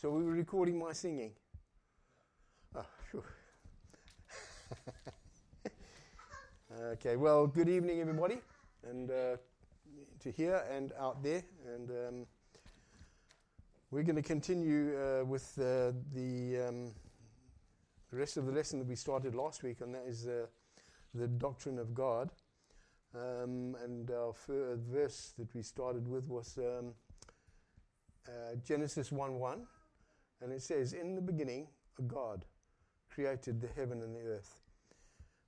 So we were recording my singing. Oh, okay, well, good evening, everybody, and uh, to here and out there. And um, we're going to continue uh, with uh, the, um, the rest of the lesson that we started last week, and that is uh, the doctrine of God. Um, and our first verse that we started with was um, uh, Genesis 1 1. And it says, In the beginning, a God created the heaven and the earth.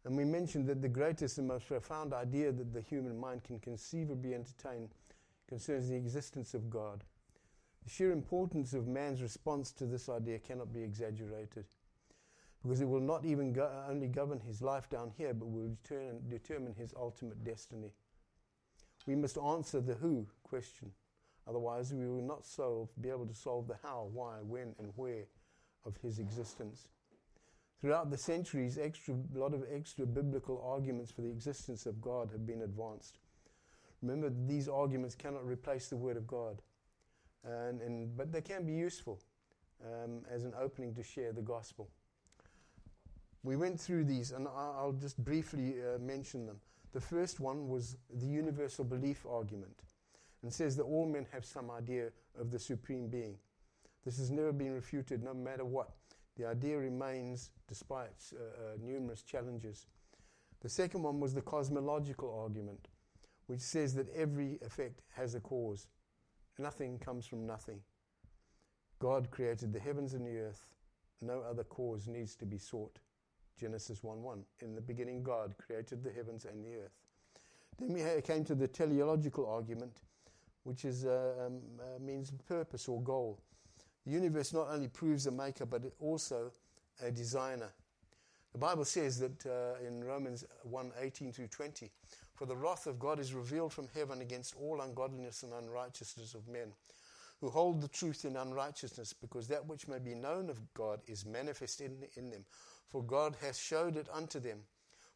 And we mentioned that the greatest and most profound idea that the human mind can conceivably entertain concerns the existence of God. The sheer importance of man's response to this idea cannot be exaggerated because it will not even go, only govern his life down here, but will determine, determine his ultimate destiny. We must answer the who question. Otherwise, we will not solve, be able to solve the how, why, when, and where of his existence. Throughout the centuries, a lot of extra biblical arguments for the existence of God have been advanced. Remember, these arguments cannot replace the Word of God, and, and, but they can be useful um, as an opening to share the gospel. We went through these, and I'll just briefly uh, mention them. The first one was the universal belief argument and says that all men have some idea of the supreme being. This has never been refuted, no matter what. The idea remains despite uh, uh, numerous challenges. The second one was the cosmological argument, which says that every effect has a cause. Nothing comes from nothing. God created the heavens and the earth. No other cause needs to be sought. Genesis 1 1. In the beginning, God created the heavens and the earth. Then we came to the teleological argument, which is, uh, um, uh, means purpose or goal. The universe not only proves a maker, but also a designer. The Bible says that uh, in Romans 1 18 through 20, For the wrath of God is revealed from heaven against all ungodliness and unrighteousness of men, who hold the truth in unrighteousness, because that which may be known of God is manifest in, in them. For God hath showed it unto them.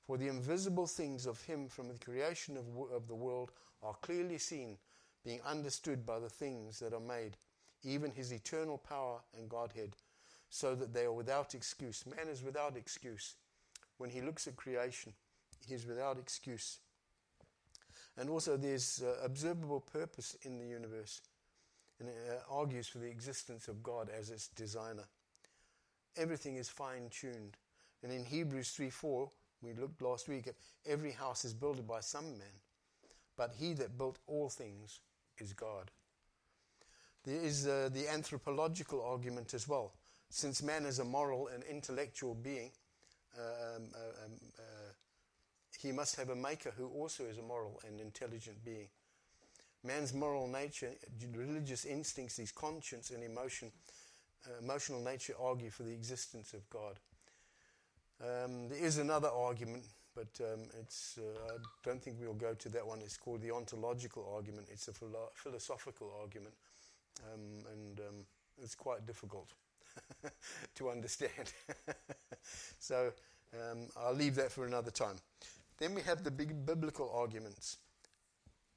For the invisible things of him from the creation of, of the world are clearly seen being understood by the things that are made, even his eternal power and Godhead, so that they are without excuse. Man is without excuse. When he looks at creation, he is without excuse. And also, there's uh, observable purpose in the universe, and it uh, argues for the existence of God as its designer. Everything is fine tuned. And in Hebrews 3 4, we looked last week at every house is built by some man, but he that built all things is God. There is uh, the anthropological argument as well. Since man is a moral and intellectual being, uh, um, uh, um, uh, he must have a maker who also is a moral and intelligent being. Man's moral nature, religious instincts, his conscience and emotion, uh, emotional nature argue for the existence of God. Um, there is another argument but um, it's, uh, I don't think we'll go to that one. It's called the ontological argument. It's a philo- philosophical argument, um, and um, it's quite difficult to understand. so um, I'll leave that for another time. Then we have the big biblical arguments,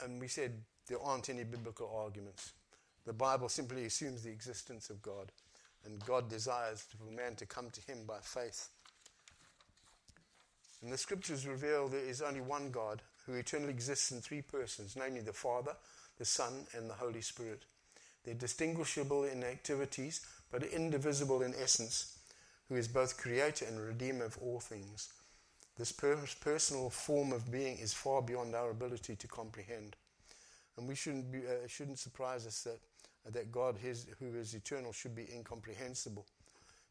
and we said there aren't any biblical arguments. The Bible simply assumes the existence of God, and God desires for man to come to Him by faith and the scriptures reveal there is only one God who eternally exists in three persons, namely the Father, the Son, and the Holy Spirit. They're distinguishable in activities, but indivisible in essence, who is both creator and redeemer of all things. This per- personal form of being is far beyond our ability to comprehend. And we shouldn't, be, uh, shouldn't surprise us that, uh, that God, his, who is eternal, should be incomprehensible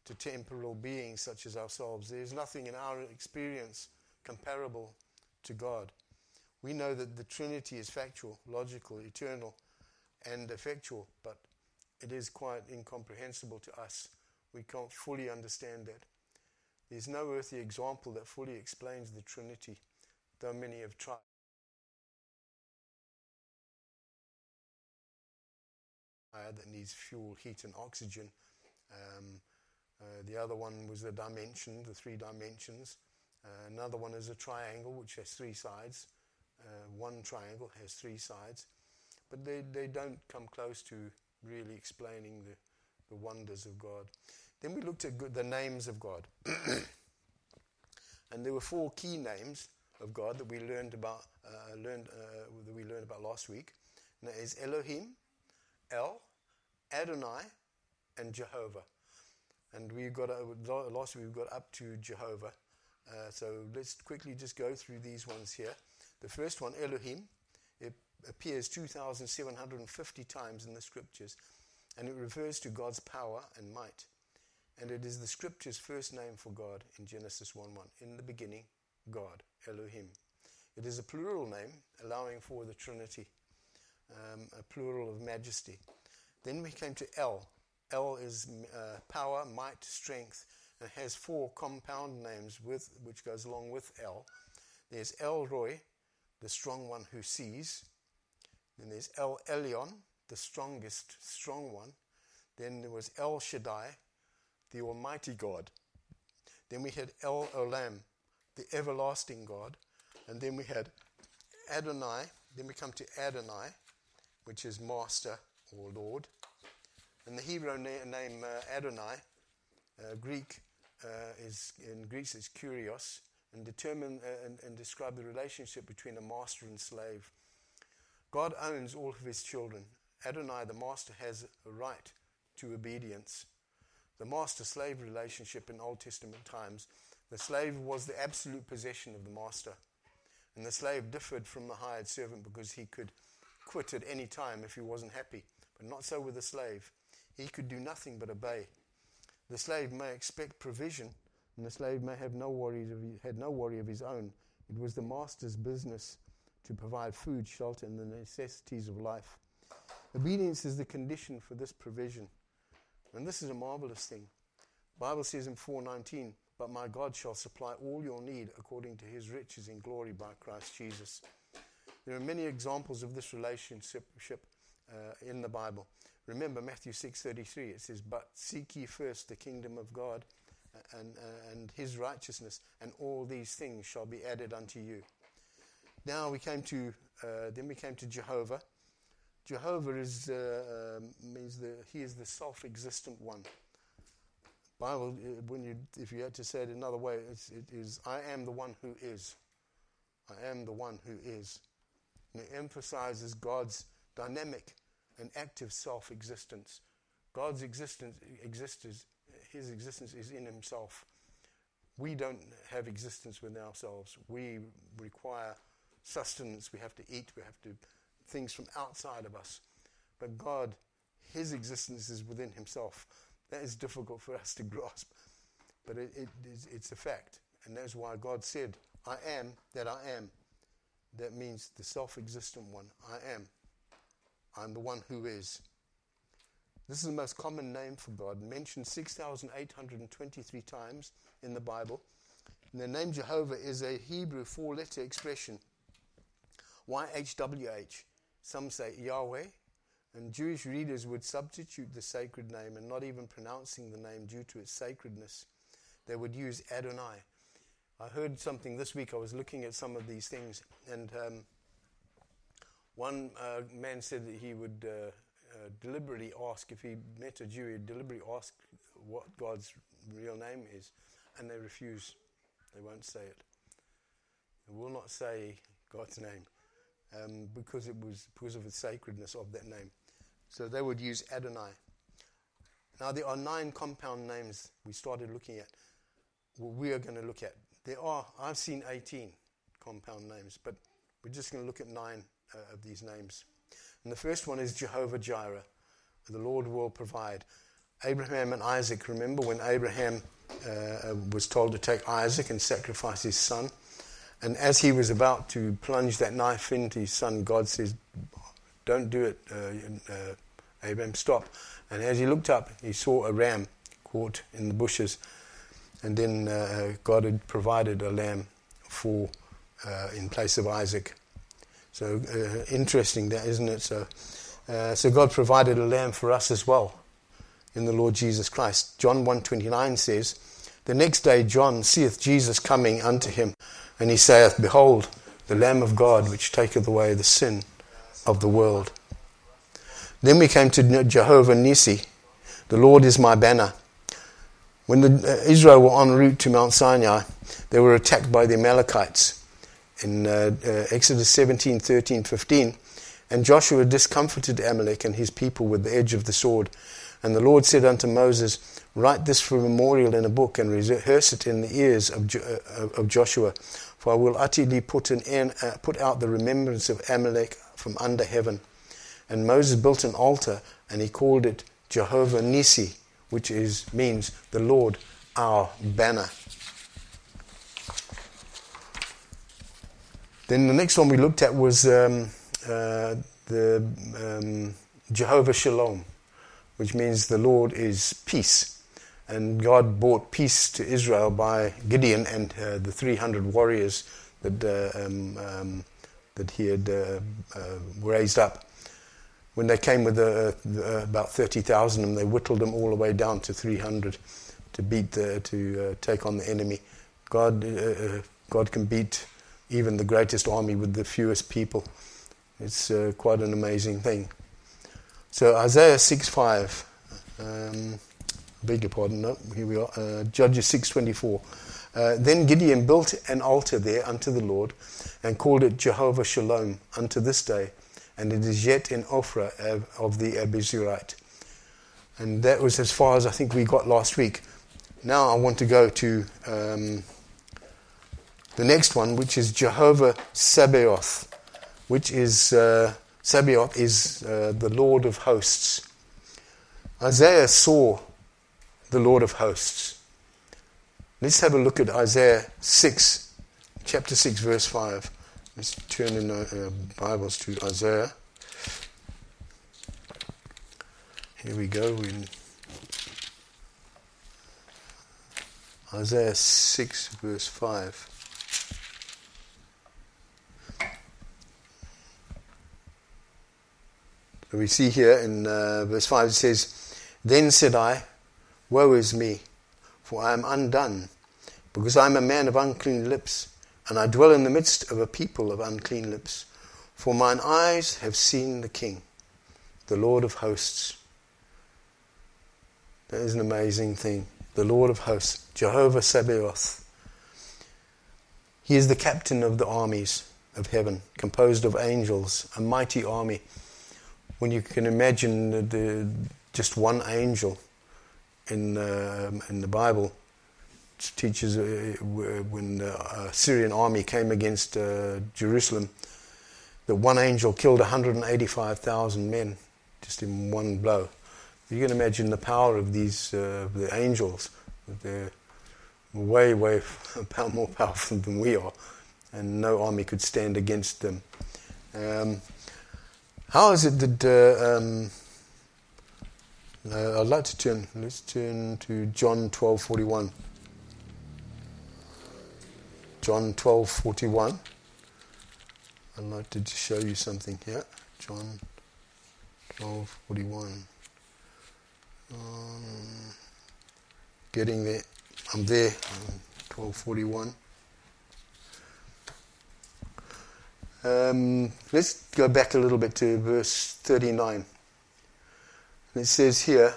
to temporal beings such as ourselves. There is nothing in our experience comparable to God. We know that the Trinity is factual, logical, eternal, and effectual, but it is quite incomprehensible to us. We can't fully understand that. There's no earthly example that fully explains the Trinity, though many have tried. That needs fuel, heat, and oxygen. Um, uh, the other one was the dimension, the three dimensions. Uh, another one is a triangle, which has three sides. Uh, one triangle has three sides. But they, they don't come close to really explaining the, the wonders of God. Then we looked at the names of God. and there were four key names of God that we learned about, uh, learned, uh, that we learned about last week. And that is Elohim, El, Adonai, and Jehovah. And we got uh, last week we got up to Jehovah. Uh, so let's quickly just go through these ones here. The first one, Elohim, it appears 2,750 times in the scriptures, and it refers to God's power and might. And it is the scripture's first name for God in Genesis 1 1. In the beginning, God, Elohim. It is a plural name, allowing for the Trinity, um, a plural of majesty. Then we came to El. El is uh, power, might, strength, and has four compound names with, which goes along with El. There's El Roi, the strong one who sees. Then there's El Elyon, the strongest, strong one. Then there was El Shaddai, the Almighty God. Then we had El Olam, the everlasting God. And then we had Adonai. Then we come to Adonai, which is Master or Lord. And the Hebrew na- name uh, Adonai, uh, Greek uh, is in Greek is kurios, and determine uh, and, and describe the relationship between a master and slave. God owns all of his children. Adonai, the master, has a right to obedience. The master slave relationship in Old Testament times, the slave was the absolute possession of the master. And the slave differed from the hired servant because he could quit at any time if he wasn't happy. But not so with the slave. He could do nothing but obey. The slave may expect provision, and the slave may have no worries of, had no worry of his own. It was the master's business to provide food, shelter, and the necessities of life. Obedience is the condition for this provision. And this is a marvelous thing. The Bible says in 419, But my God shall supply all your need according to his riches in glory by Christ Jesus. There are many examples of this relationship uh, in the Bible. Remember Matthew 6:33 it says but seek ye first the kingdom of God and, and his righteousness and all these things shall be added unto you. Now we came to uh, then we came to Jehovah. Jehovah is uh, um, means the he is the self-existent one. Bible uh, when you if you had to say it another way it's, it is I am the one who is. I am the one who is. And it emphasizes God's dynamic an active self existence. God's existence exists, his existence is in himself. We don't have existence within ourselves. We require sustenance. We have to eat. We have to things from outside of us. But God, his existence is within himself. That is difficult for us to grasp. But it, it is, it's a fact. And that's why God said, I am that I am. That means the self existent one. I am. I'm the one who is. This is the most common name for God, mentioned 6,823 times in the Bible. And the name Jehovah is a Hebrew four letter expression YHWH. Some say Yahweh, and Jewish readers would substitute the sacred name and not even pronouncing the name due to its sacredness. They would use Adonai. I heard something this week. I was looking at some of these things, and um, one uh, man said that he would uh, uh, deliberately ask, if he met a Jew, he'd deliberately ask what God's real name is, and they refuse. They won't say it. They will not say God's name um, because it was because of the sacredness of that name. So they would use Adonai. Now there are nine compound names we started looking at. We are going to look at. There are. I've seen 18 compound names, but we're just going to look at nine uh, of these names. And the first one is Jehovah Jireh. The Lord will provide. Abraham and Isaac, remember when Abraham uh, was told to take Isaac and sacrifice his son? And as he was about to plunge that knife into his son, God says, Don't do it, uh, uh, Abraham, stop. And as he looked up, he saw a ram caught in the bushes. And then uh, God had provided a lamb for uh, in place of Isaac. So uh, interesting, that isn't it? So, uh, so God provided a lamb for us as well in the Lord Jesus Christ. John 1.29 says, The next day John seeth Jesus coming unto him, and he saith, Behold, the Lamb of God, which taketh away the sin of the world. Then we came to Jehovah Nissi, The Lord is my banner. When the, uh, Israel were en route to Mount Sinai, they were attacked by the Amalekites in uh, uh, Exodus 17, 13, 15. And Joshua discomfited Amalek and his people with the edge of the sword. And the Lord said unto Moses, Write this for a memorial in a book and rehearse it in the ears of, jo- uh, of Joshua. For I will utterly put, an end, uh, put out the remembrance of Amalek from under heaven. And Moses built an altar and he called it Jehovah Nisi, which is, means the Lord our banner. Then the next one we looked at was um, uh, the um, Jehovah Shalom, which means the Lord is peace. And God brought peace to Israel by Gideon and uh, the 300 warriors that, uh, um, um, that he had uh, uh, raised up. When they came with uh, about 30,000 of them, they whittled them all the way down to 300 to beat the, to take on the enemy. God, God can beat even the greatest army with the fewest people. It's uh, quite an amazing thing. So Isaiah 6 5. Um, beg your pardon. No, here we are. Uh, Judges 6:24. Uh, then Gideon built an altar there unto the Lord, and called it Jehovah Shalom unto this day, and it is yet in Ophrah of, the Abiezrite. And that was as far as I think we got last week. Now I want to go to um, the next one, which is Jehovah Sabaoth, which is uh, Sabaoth is uh, the Lord of hosts. Isaiah saw the Lord of hosts. Let's have a look at Isaiah 6, chapter 6, verse 5. Let's turn in our uh, Bibles to Isaiah. Here we go. In Isaiah 6, verse 5. We see here in uh, verse 5 it says, Then said I, Woe is me, for I am undone, because I am a man of unclean lips, and I dwell in the midst of a people of unclean lips. For mine eyes have seen the King, the Lord of hosts. That is an amazing thing. The Lord of hosts, Jehovah Sabaoth. He is the captain of the armies of heaven, composed of angels, a mighty army. When you can imagine the, the, just one angel in, uh, in the Bible teaches uh, when the uh, Syrian army came against uh, Jerusalem, that one angel killed 185,000 men just in one blow. You can imagine the power of these uh, the angels. They're way, way more powerful than we are, and no army could stand against them. Um, how is it that uh, um, I'd like to turn, let's turn to John 12:41. John 12:41. I'd like to just show you something here. John 12:41. Um, getting there. I'm there. 12:41. Um, let's go back a little bit to verse 39. It says here,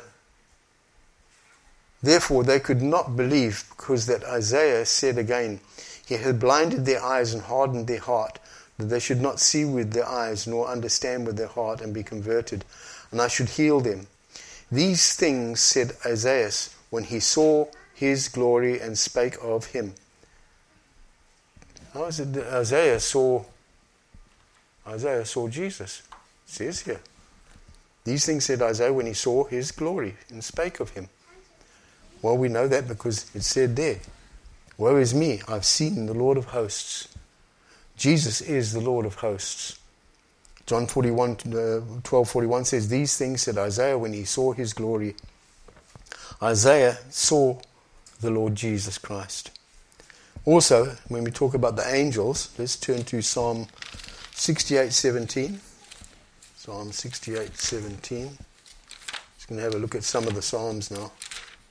Therefore they could not believe because that Isaiah said again, He had blinded their eyes and hardened their heart, that they should not see with their eyes nor understand with their heart and be converted, and I should heal them. These things said Isaiah when he saw his glory and spake of him. How is it that Isaiah saw Isaiah saw Jesus? It says here. These things said Isaiah when he saw his glory and spake of him. Well, we know that because it said there, Woe is me, I've seen the Lord of hosts. Jesus is the Lord of hosts. John 41, uh, 12 41 says, These things said Isaiah when he saw his glory. Isaiah saw the Lord Jesus Christ. Also, when we talk about the angels, let's turn to Psalm 68 17. Psalm 68 17. Just going to have a look at some of the Psalms now.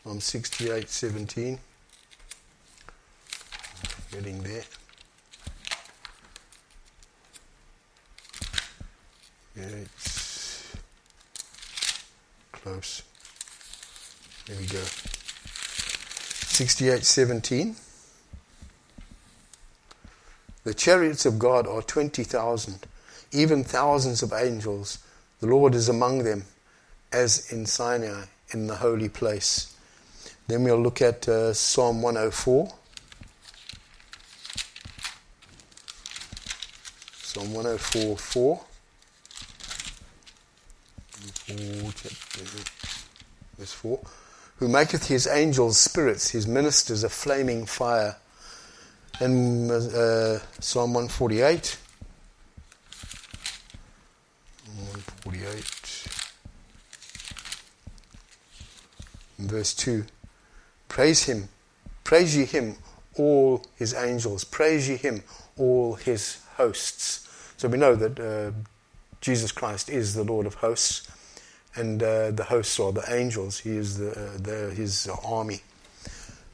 Psalm 68 17. Getting there. Yeah, it's close. There we go. 68:17. The chariots of God are 20,000, even thousands of angels. The Lord is among them, as in Sinai, in the holy place. Then we'll look at uh, Psalm 104. Psalm 104 4. Verse 4 Who maketh his angels spirits, his ministers a flaming fire. And uh, Psalm 148. 148. Verse 2 Praise him, praise ye him, all his angels, praise ye him, all his hosts. So we know that uh, Jesus Christ is the Lord of hosts, and uh, the hosts are the angels. He is the, uh, the, his army.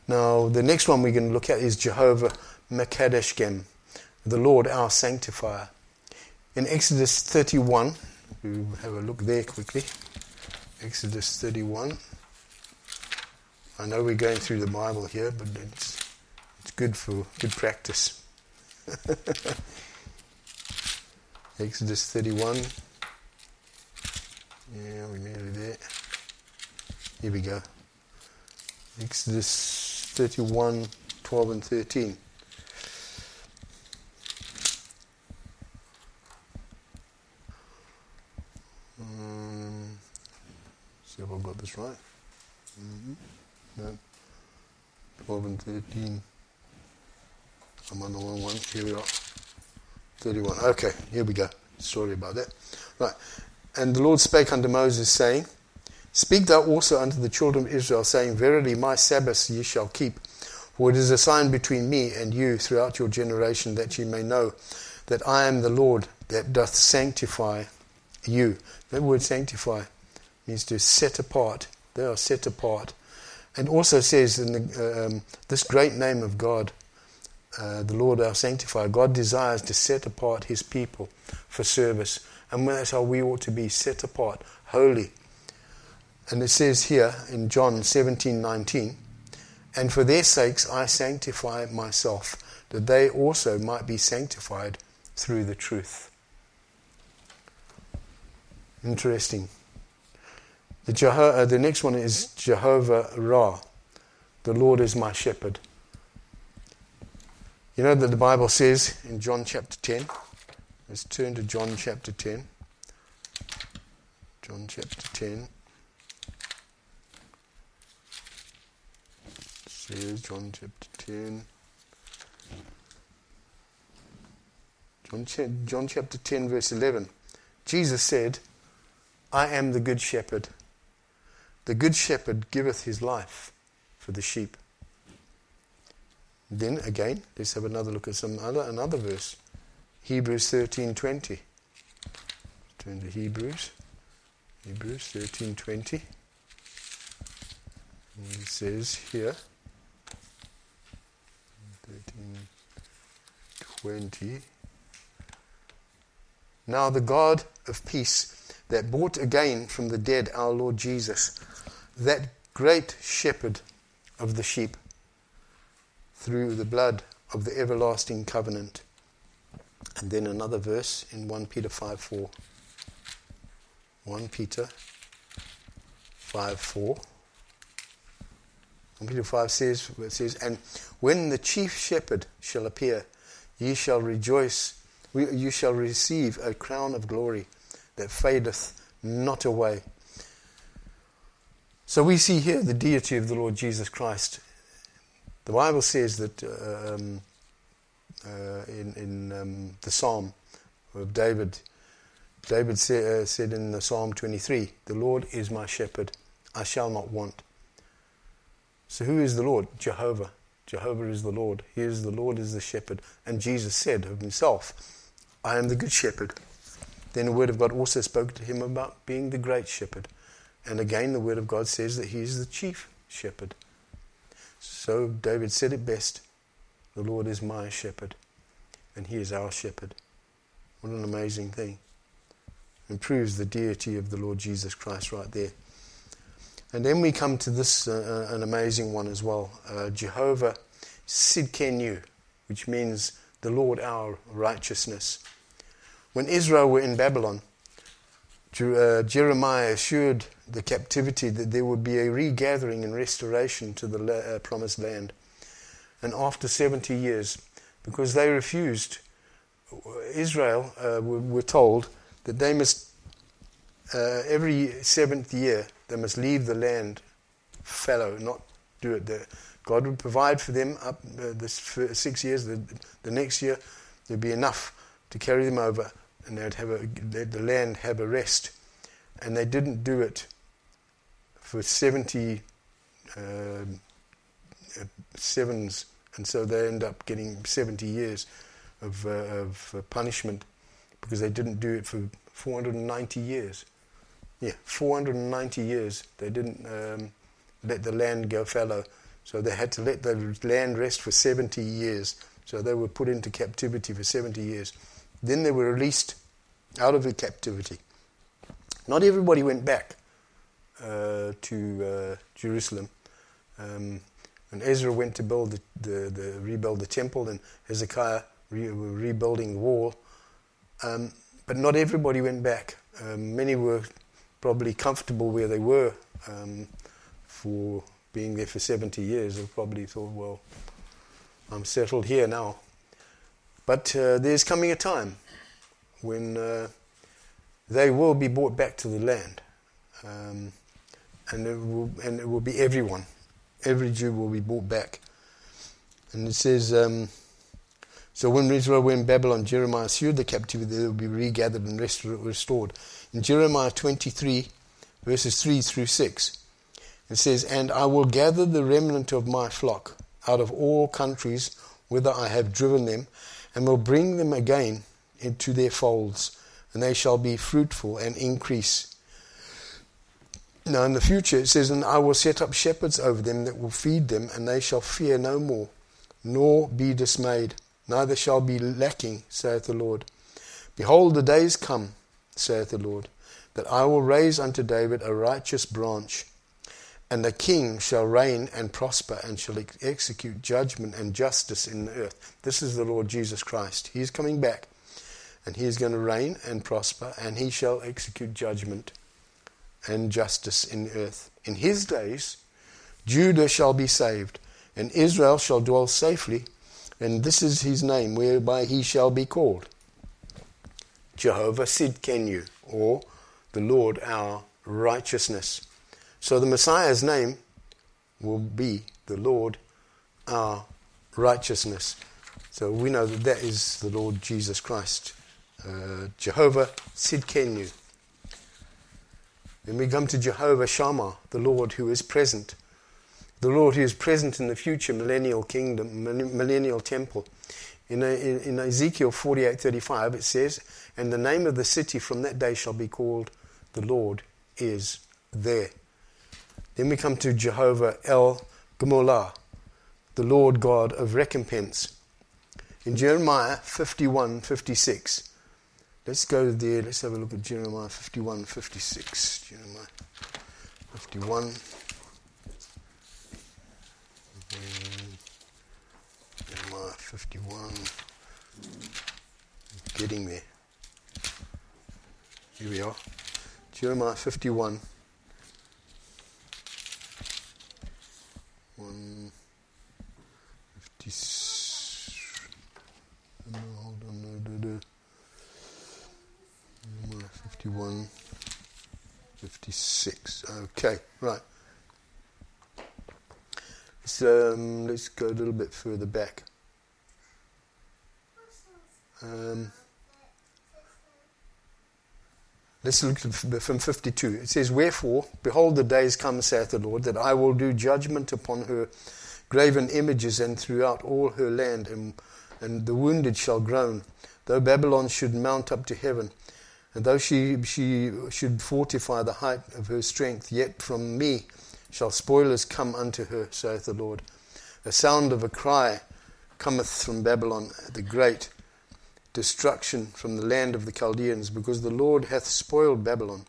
Now, the next one we're going to look at is Jehovah Mekadeshgem, the Lord our sanctifier. In Exodus 31, we have a look there quickly. Exodus 31. I know we're going through the Bible here, but it's, it's good for good practice. Exodus 31. Yeah, we're nearly there. Here we go. Exodus 31, 12 and 13. See if I've got this right. Mm-hmm. No. 12 and 13. I'm on the wrong one. Here we are. 31. Okay, here we go. Sorry about that. Right. And the Lord spake unto Moses, saying, Speak thou also unto the children of Israel, saying, Verily my Sabbaths ye shall keep, for it is a sign between me and you throughout your generation, that ye may know that I am the Lord that doth sanctify you. That word sanctify means to set apart. They are set apart. And also says in the, um, this great name of God, uh, the Lord our sanctifier, God desires to set apart his people for service. And that's how we ought to be set apart, holy. And it says here in John 17 19, and for their sakes I sanctify myself, that they also might be sanctified through the truth. Interesting. The, Jeho- uh, the next one is Jehovah Ra. The Lord is my shepherd. You know that the Bible says in John chapter 10, let's turn to John chapter 10. John chapter 10. Says John chapter 10. John, John chapter 10, verse 11. Jesus said, I am the good shepherd. The good shepherd giveth his life for the sheep. Then again, let's have another look at some other another verse. Hebrews 13:20. Turn to Hebrews. Hebrews 13:20. It says here 13:20 Now the God of peace that brought again from the dead our Lord Jesus that great shepherd of the sheep through the blood of the everlasting covenant. And then another verse in 1 Peter 5 4. 1 Peter 5 4. 1 Peter 5 says, it says, And when the chief shepherd shall appear, ye shall rejoice, you shall receive a crown of glory that fadeth not away. So we see here the deity of the Lord Jesus Christ. The Bible says that uh, um, uh, in, in um, the Psalm of David, David say, uh, said in the Psalm 23, The Lord is my shepherd, I shall not want. So who is the Lord? Jehovah. Jehovah is the Lord. He is the Lord is the shepherd. And Jesus said of himself, I am the good shepherd. Then the word of God also spoke to him about being the great shepherd. And again, the word of God says that he is the chief shepherd. So David said it best The Lord is my shepherd, and he is our shepherd. What an amazing thing. It proves the deity of the Lord Jesus Christ right there. And then we come to this, uh, uh an amazing one as well uh, Jehovah Sidkenu, which means the Lord our righteousness. When Israel were in Babylon, uh, Jeremiah assured the captivity that there would be a regathering and restoration to the la- uh, promised land. And after 70 years, because they refused, Israel uh, were, told that they must, uh, every seventh year, they must leave the land fallow, not do it. The, God would provide for them up uh, this six years. The, the next year, there'd be enough to carry them over, and they'd have a, the land have a rest. And they didn't do it for 70 uh, sevens, and so they end up getting 70 years of, uh, of uh, punishment because they didn't do it for 490 years. Yeah, 490 years they didn't um, let the land go fallow. So they had to let the land rest for 70 years. So they were put into captivity for 70 years. Then they were released out of the captivity. Not everybody went back uh, to uh, Jerusalem. Um, and Ezra went to build the, the, the, rebuild the temple, and Hezekiah re- were rebuilding the wall. Um, but not everybody went back. Um, many were probably comfortable where they were um, for being there for 70 years. They probably thought, well, I'm settled here now. But uh, there's coming a time when uh, they will be brought back to the land. Um, and, it will, and it will be everyone. Every Jew will be brought back. And it says, um, so when Israel went in Babylon, Jeremiah assured the captivity they will be regathered and restored. In Jeremiah 23, verses 3 through 6, it says, And I will gather the remnant of my flock out of all countries whither I have driven them, and will bring them again into their folds, and they shall be fruitful and increase. Now, in the future, it says, And I will set up shepherds over them that will feed them, and they shall fear no more, nor be dismayed neither shall be lacking, saith the Lord. Behold, the days come, saith the Lord, that I will raise unto David a righteous branch, and the king shall reign and prosper, and shall ex- execute judgment and justice in the earth. This is the Lord Jesus Christ. He is coming back, and he is going to reign and prosper, and he shall execute judgment and justice in the earth. In his days, Judah shall be saved, and Israel shall dwell safely and this is his name, whereby he shall be called Jehovah Sidkenu, or the Lord our righteousness. So the Messiah's name will be the Lord our righteousness. So we know that that is the Lord Jesus Christ, uh, Jehovah Sidkenu. Then we come to Jehovah Shammah, the Lord who is present the Lord who is present in the future millennial kingdom, millennial temple. In, in, in Ezekiel 48:35 it says, "And the name of the city from that day shall be called the Lord is there." Then we come to Jehovah El Gmolah, the Lord God of recompense. In Jeremiah 51:56, let's go there. Let's have a look at Jeremiah 51:56. Jeremiah 51. Jeremiah 51. Getting there. Here we are. Jeremiah 51. One no, hold on, no, do, do. Jeremiah 51, 56. Okay, right. Let's, um, let's go a little bit further back. Um, let's look from 52. It says, Wherefore, behold, the days come, saith the Lord, that I will do judgment upon her graven images and throughout all her land, and, and the wounded shall groan, though Babylon should mount up to heaven. And though she, she should fortify the height of her strength, yet from me shall spoilers come unto her, saith the Lord. The sound of a cry cometh from Babylon, the great destruction from the land of the Chaldeans, because the Lord hath spoiled Babylon,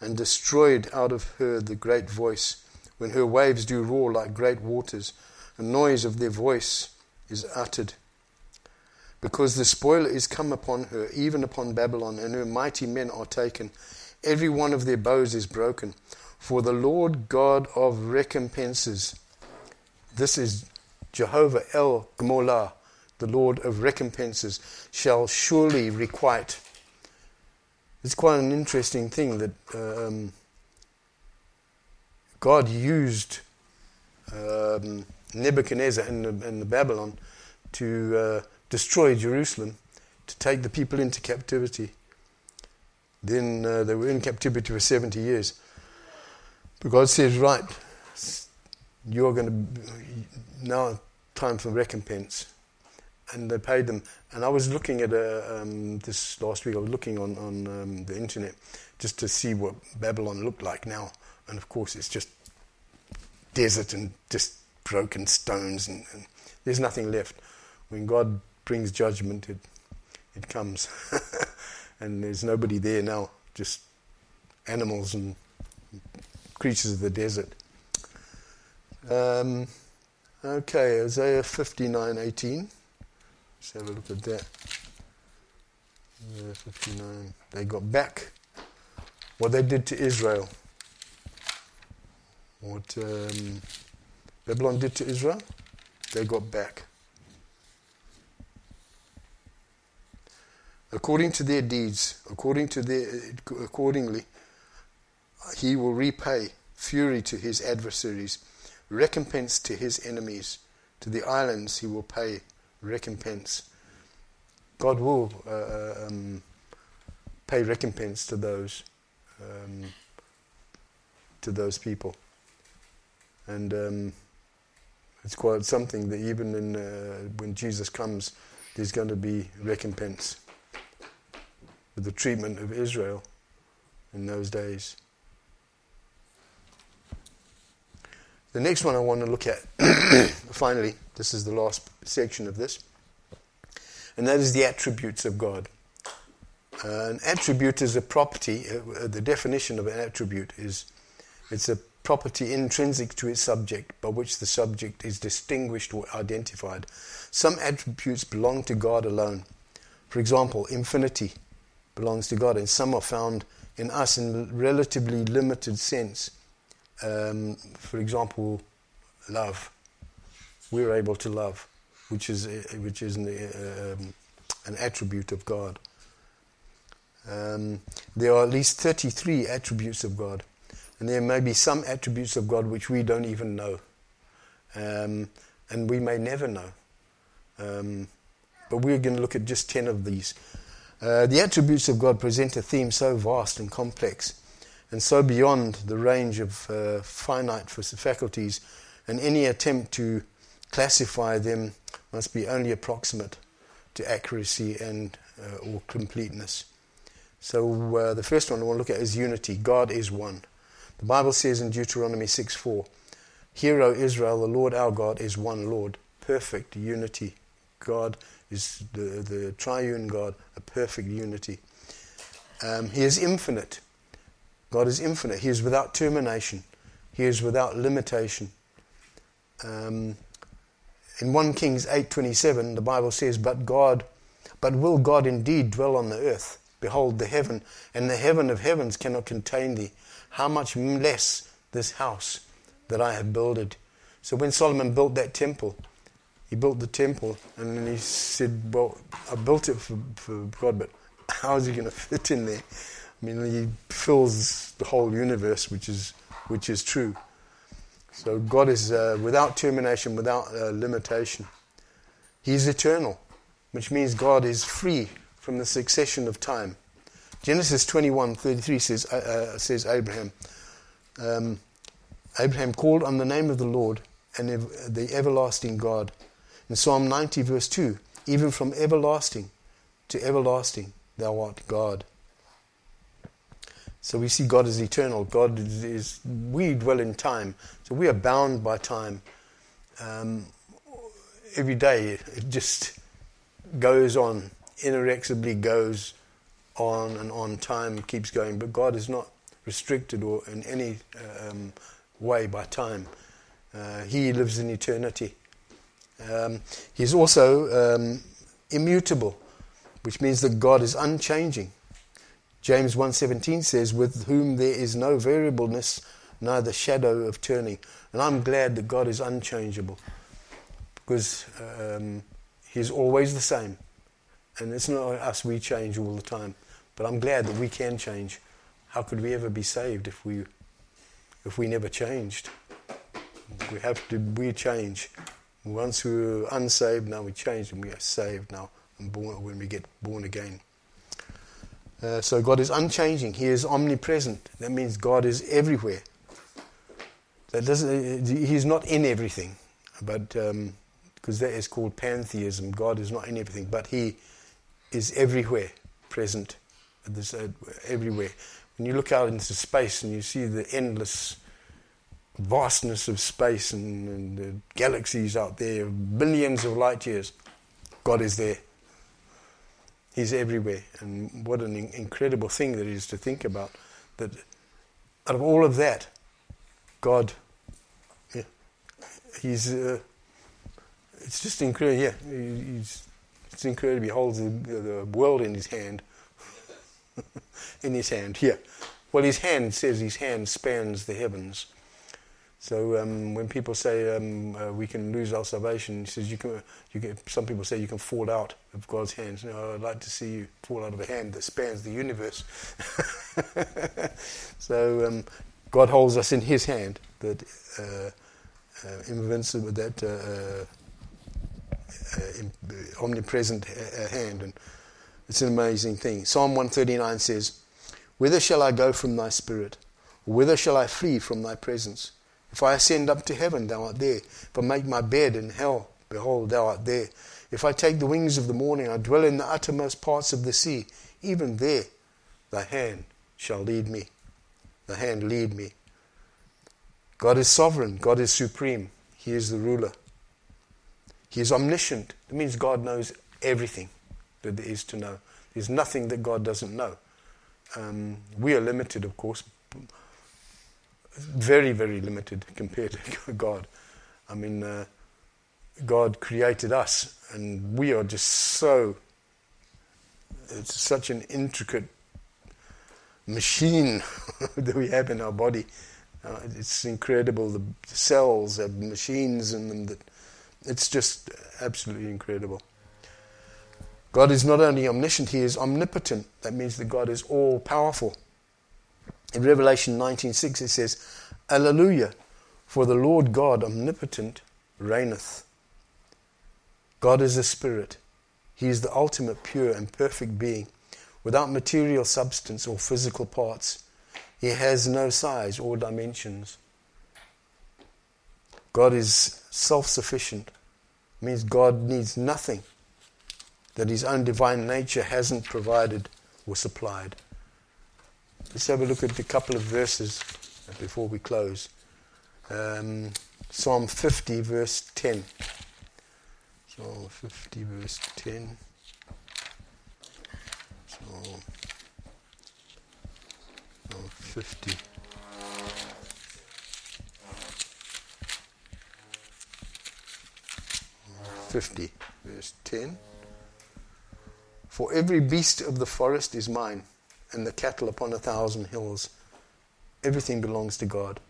and destroyed out of her the great voice, when her waves do roar like great waters, a noise of their voice is uttered. Because the spoil is come upon her, even upon Babylon, and her mighty men are taken. Every one of their bows is broken. For the Lord God of recompenses, this is Jehovah El Gmolah, the Lord of recompenses, shall surely requite it's quite an interesting thing that um, God used um, Nebuchadnezzar and the, and the, Babylon to uh, destroy Jerusalem, to take the people into captivity. Then uh, they were in captivity for 70 years. But God says, right, you're going to, now time for recompense. And they paid them and I was looking at a, uh, um, this last week. I was looking on on um, the internet just to see what Babylon looked like now, and of course it's just desert and just broken stones, and, and there's nothing left. When God brings judgment, it it comes, and there's nobody there now, just animals and creatures of the desert. Um, okay, Isaiah 59:18. Let's have a look at that. Yeah, 59. They got back what they did to Israel. What um, Babylon did to Israel, they got back. According to their deeds, according to their, accordingly, he will repay fury to his adversaries, recompense to his enemies. To the islands he will pay recompense. God will uh, uh, um, pay recompense to those um, to those people, and um, it's quite something that even in, uh, when Jesus comes, there's going to be recompense for the treatment of Israel in those days. The next one I want to look at, finally, this is the last section of this, and that is the attributes of God. Uh, an attribute is a property. Uh, uh, the definition of an attribute is it's a property intrinsic to its subject by which the subject is distinguished or identified. Some attributes belong to God alone. For example, infinity belongs to God, and some are found in us in relatively limited sense um, for example, love. We're able to love, which is uh, which is an, uh, um, an attribute of God. Um, there are at least 33 attributes of God, and there may be some attributes of God which we don't even know, um, and we may never know. Um, but we're going to look at just 10 of these. Uh, the attributes of God present a theme so vast and complex and so beyond the range of uh, finite faculties, and any attempt to classify them must be only approximate to accuracy and uh, or completeness. So uh, the first one I want to look at is unity. God is one. The Bible says in Deuteronomy 6 4, Hear, O Israel, the Lord our God is one Lord, perfect unity. God is the, the triune God, a perfect unity. Um, he is infinite. God is infinite. He is without termination. He is without limitation. Um, in 1 Kings 8:27, the Bible says, "But God, but will God indeed dwell on the earth? Behold, the heaven and the heaven of heavens cannot contain thee. How much less this house that I have builded?" So when Solomon built that temple, he built the temple, and then he said, "Well, I built it for, for God, but how is he going to fit in there?" I mean, he fills the whole universe, which is, which is true. So God is uh, without termination, without uh, limitation. He is eternal, which means God is free from the succession of time. Genesis 21:33 says, uh, uh, says Abraham, um, Abraham called on the name of the Lord and ev- the everlasting God. In Psalm 90, verse 2, even from everlasting to everlasting, thou art God. So we see God as eternal. God is, is we dwell in time. So we are bound by time. Um, every day it just goes on, inexorably goes on and on. Time keeps going, but God is not restricted or in any um, way by time. Uh, he lives in eternity. Um, he's also um, immutable, which means that God is unchanging. James 1:17 says, "With whom there is no variableness, neither shadow of turning." And I'm glad that God is unchangeable, because um, He's always the same. And it's not us; we change all the time. But I'm glad that we can change. How could we ever be saved if we if we never changed? We have to we change. Once we were unsaved, now we changed and we are saved now and born when we get born again. Uh, so God is unchanging. He is omnipresent. That means God is everywhere. That doesn't. He's not in everything, but because um, that is called pantheism. God is not in everything, but He is everywhere present. There's, uh, everywhere. When you look out into space and you see the endless vastness of space and, and the galaxies out there, billions of light years, God is there. He's everywhere. And what an incredible thing that is to think about. That out of all of that, God, yeah, He's, uh, it's just incredible. Yeah, he's, it's incredible. He holds the, the world in His hand. in His hand, yeah. Well, His hand says His hand spans the heavens. So um, when people say um, uh, we can lose our salvation, he says you can. You some people say you can fall out of God's hands. I'd like to see you fall out of a hand that spans the universe. so um, God holds us in His hand, that uh, uh, invincible, that uh, uh, uh, omnipresent hand, and it's an amazing thing. Psalm 139 says, "Whither shall I go from Thy Spirit? Whither shall I flee from Thy presence?" If I ascend up to heaven, thou art there. If I make my bed in hell, behold, thou art there. If I take the wings of the morning, I dwell in the uttermost parts of the sea, even there thy hand shall lead me. The hand lead me. God is sovereign, God is supreme, He is the ruler. He is omniscient. It means God knows everything that there is to know. There's nothing that God doesn't know. Um, we are limited, of course, very, very limited compared to God. I mean, uh, God created us, and we are just so, it's such an intricate machine that we have in our body. Uh, it's incredible. The cells have machines in them that it's just absolutely incredible. God is not only omniscient, He is omnipotent. That means that God is all powerful. In Revelation 19:6 it says, Alleluia, for the Lord God omnipotent reigneth. God is a spirit. He is the ultimate pure and perfect being, without material substance or physical parts. He has no size or dimensions. God is self sufficient, means God needs nothing that his own divine nature hasn't provided or supplied. Let's have a look at a couple of verses before we close. Um, Psalm 50, verse 10. Psalm 50, verse 10. Psalm, Psalm 50. Fifty, verse ten. For every beast of the forest is mine, and the cattle upon a thousand hills. Everything belongs to God.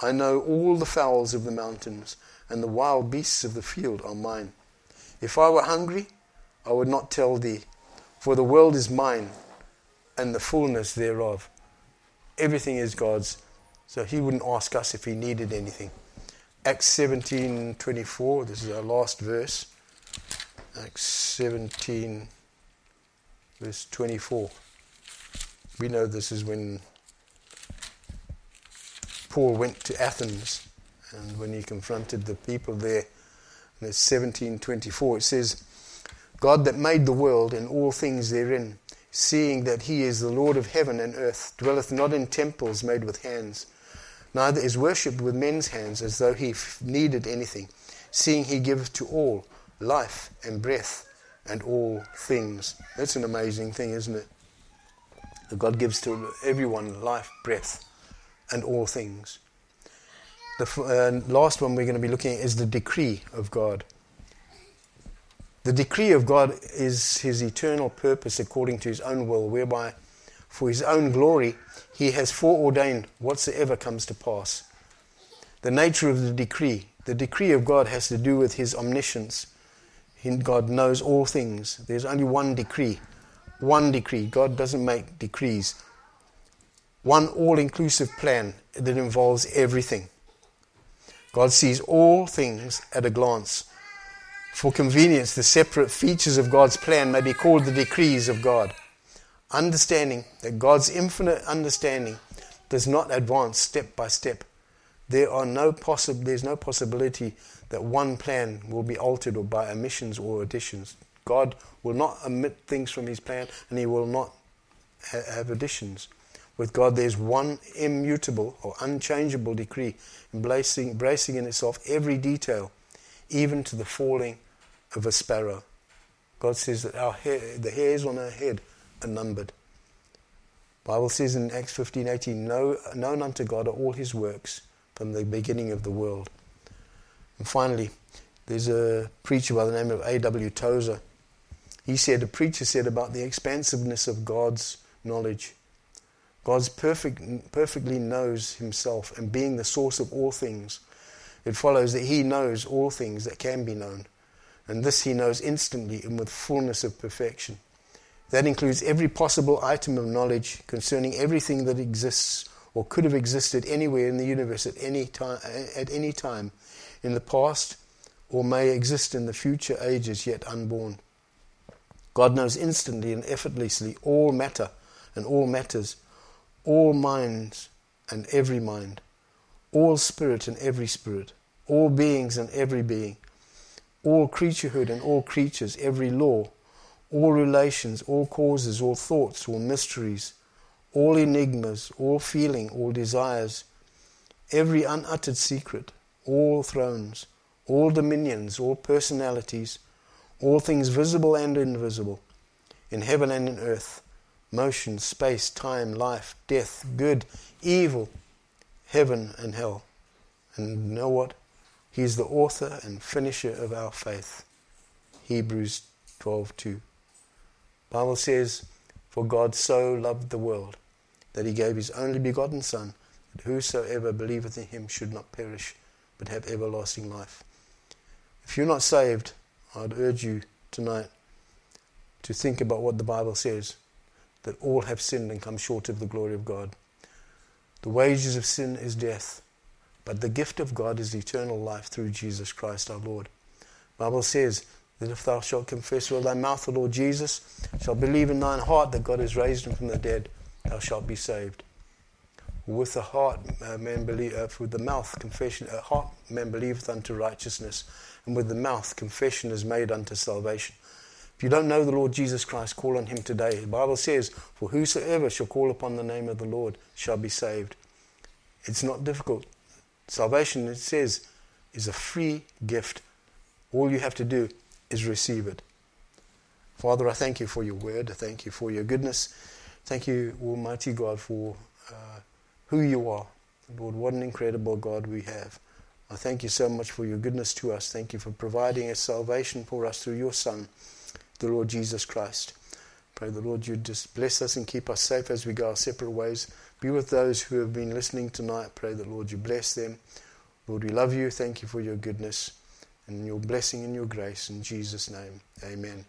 I know all the fowls of the mountains and the wild beasts of the field are mine. If I were hungry, I would not tell thee, for the world is mine and the fullness thereof. Everything is God's, so he wouldn't ask us if he needed anything. Acts 17:24, this is our last verse. Acts 17 verse 24. We know this is when Paul went to Athens and when he confronted the people there, in 1724, it says, God that made the world and all things therein, seeing that he is the Lord of heaven and earth, dwelleth not in temples made with hands, neither is worshipped with men's hands as though he needed anything, seeing he giveth to all life and breath and all things. That's an amazing thing, isn't it? That God gives to everyone life, breath, and all things. The uh, last one we're going to be looking at is the decree of God. The decree of God is his eternal purpose according to his own will, whereby for his own glory he has foreordained whatsoever comes to pass. The nature of the decree, the decree of God has to do with his omniscience. God knows all things. There's only one decree. One decree. God doesn't make decrees. One all inclusive plan that involves everything. God sees all things at a glance. For convenience, the separate features of God's plan may be called the decrees of God. Understanding that God's infinite understanding does not advance step by step. There are no possi- there's no possibility that one plan will be altered or by omissions or additions. God will not omit things from his plan and he will not ha- have additions. With God, there's one immutable or unchangeable decree, embracing, embracing in itself every detail, even to the falling of a sparrow. God says that our hair, the hairs on our head are numbered. Bible says in Acts 15, 18, know, known unto God are all his works from the beginning of the world. And finally, there's a preacher by the name of A.W. Tozer. He said, a preacher said about the expansiveness of God's knowledge. God's perfect, perfectly knows himself, and being the source of all things, it follows that he knows all things that can be known. And this he knows instantly and with fullness of perfection. That includes every possible item of knowledge concerning everything that exists or could have existed anywhere in the universe at any time, at any time in the past or may exist in the future ages yet unborn. God knows instantly and effortlessly all matter and all matters, all minds and every mind, all spirit and every spirit, all beings and every being, all creaturehood and all creatures, every law, all relations, all causes, all thoughts, all mysteries, all enigmas, all feeling, all desires, every unuttered secret, all thrones, all dominions, all personalities, all things visible and invisible, in heaven and in earth, motion, space, time, life, death, good, evil, heaven and hell. And know what? He is the author and finisher of our faith. Hebrews 12:2. Bible says, "For God so loved the world that he gave his only begotten son, that whosoever believeth in him should not perish, but have everlasting life." If you're not saved, I'd urge you tonight to think about what the Bible says that all have sinned and come short of the glory of God. The wages of sin is death, but the gift of God is eternal life through Jesus Christ our Lord. The Bible says that if thou shalt confess with thy mouth the Lord Jesus, shalt believe in thine heart that God has raised him from the dead, thou shalt be saved. With the heart uh, man believe, uh, with the mouth confession, uh, heart man believeth unto righteousness, and with the mouth confession is made unto salvation. If you don't know the Lord Jesus Christ, call on him today. The Bible says, For whosoever shall call upon the name of the Lord shall be saved. It's not difficult. Salvation, it says, is a free gift. All you have to do is receive it. Father, I thank you for your word. I thank you for your goodness. Thank you, Almighty God, for who you are. Lord, what an incredible God we have. I thank you so much for your goodness to us. Thank you for providing a salvation for us through your Son the Lord Jesus Christ. Pray the Lord you just bless us and keep us safe as we go our separate ways. Be with those who have been listening tonight. Pray that Lord you bless them. Lord, we love you. Thank you for your goodness and your blessing and your grace. In Jesus' name, amen.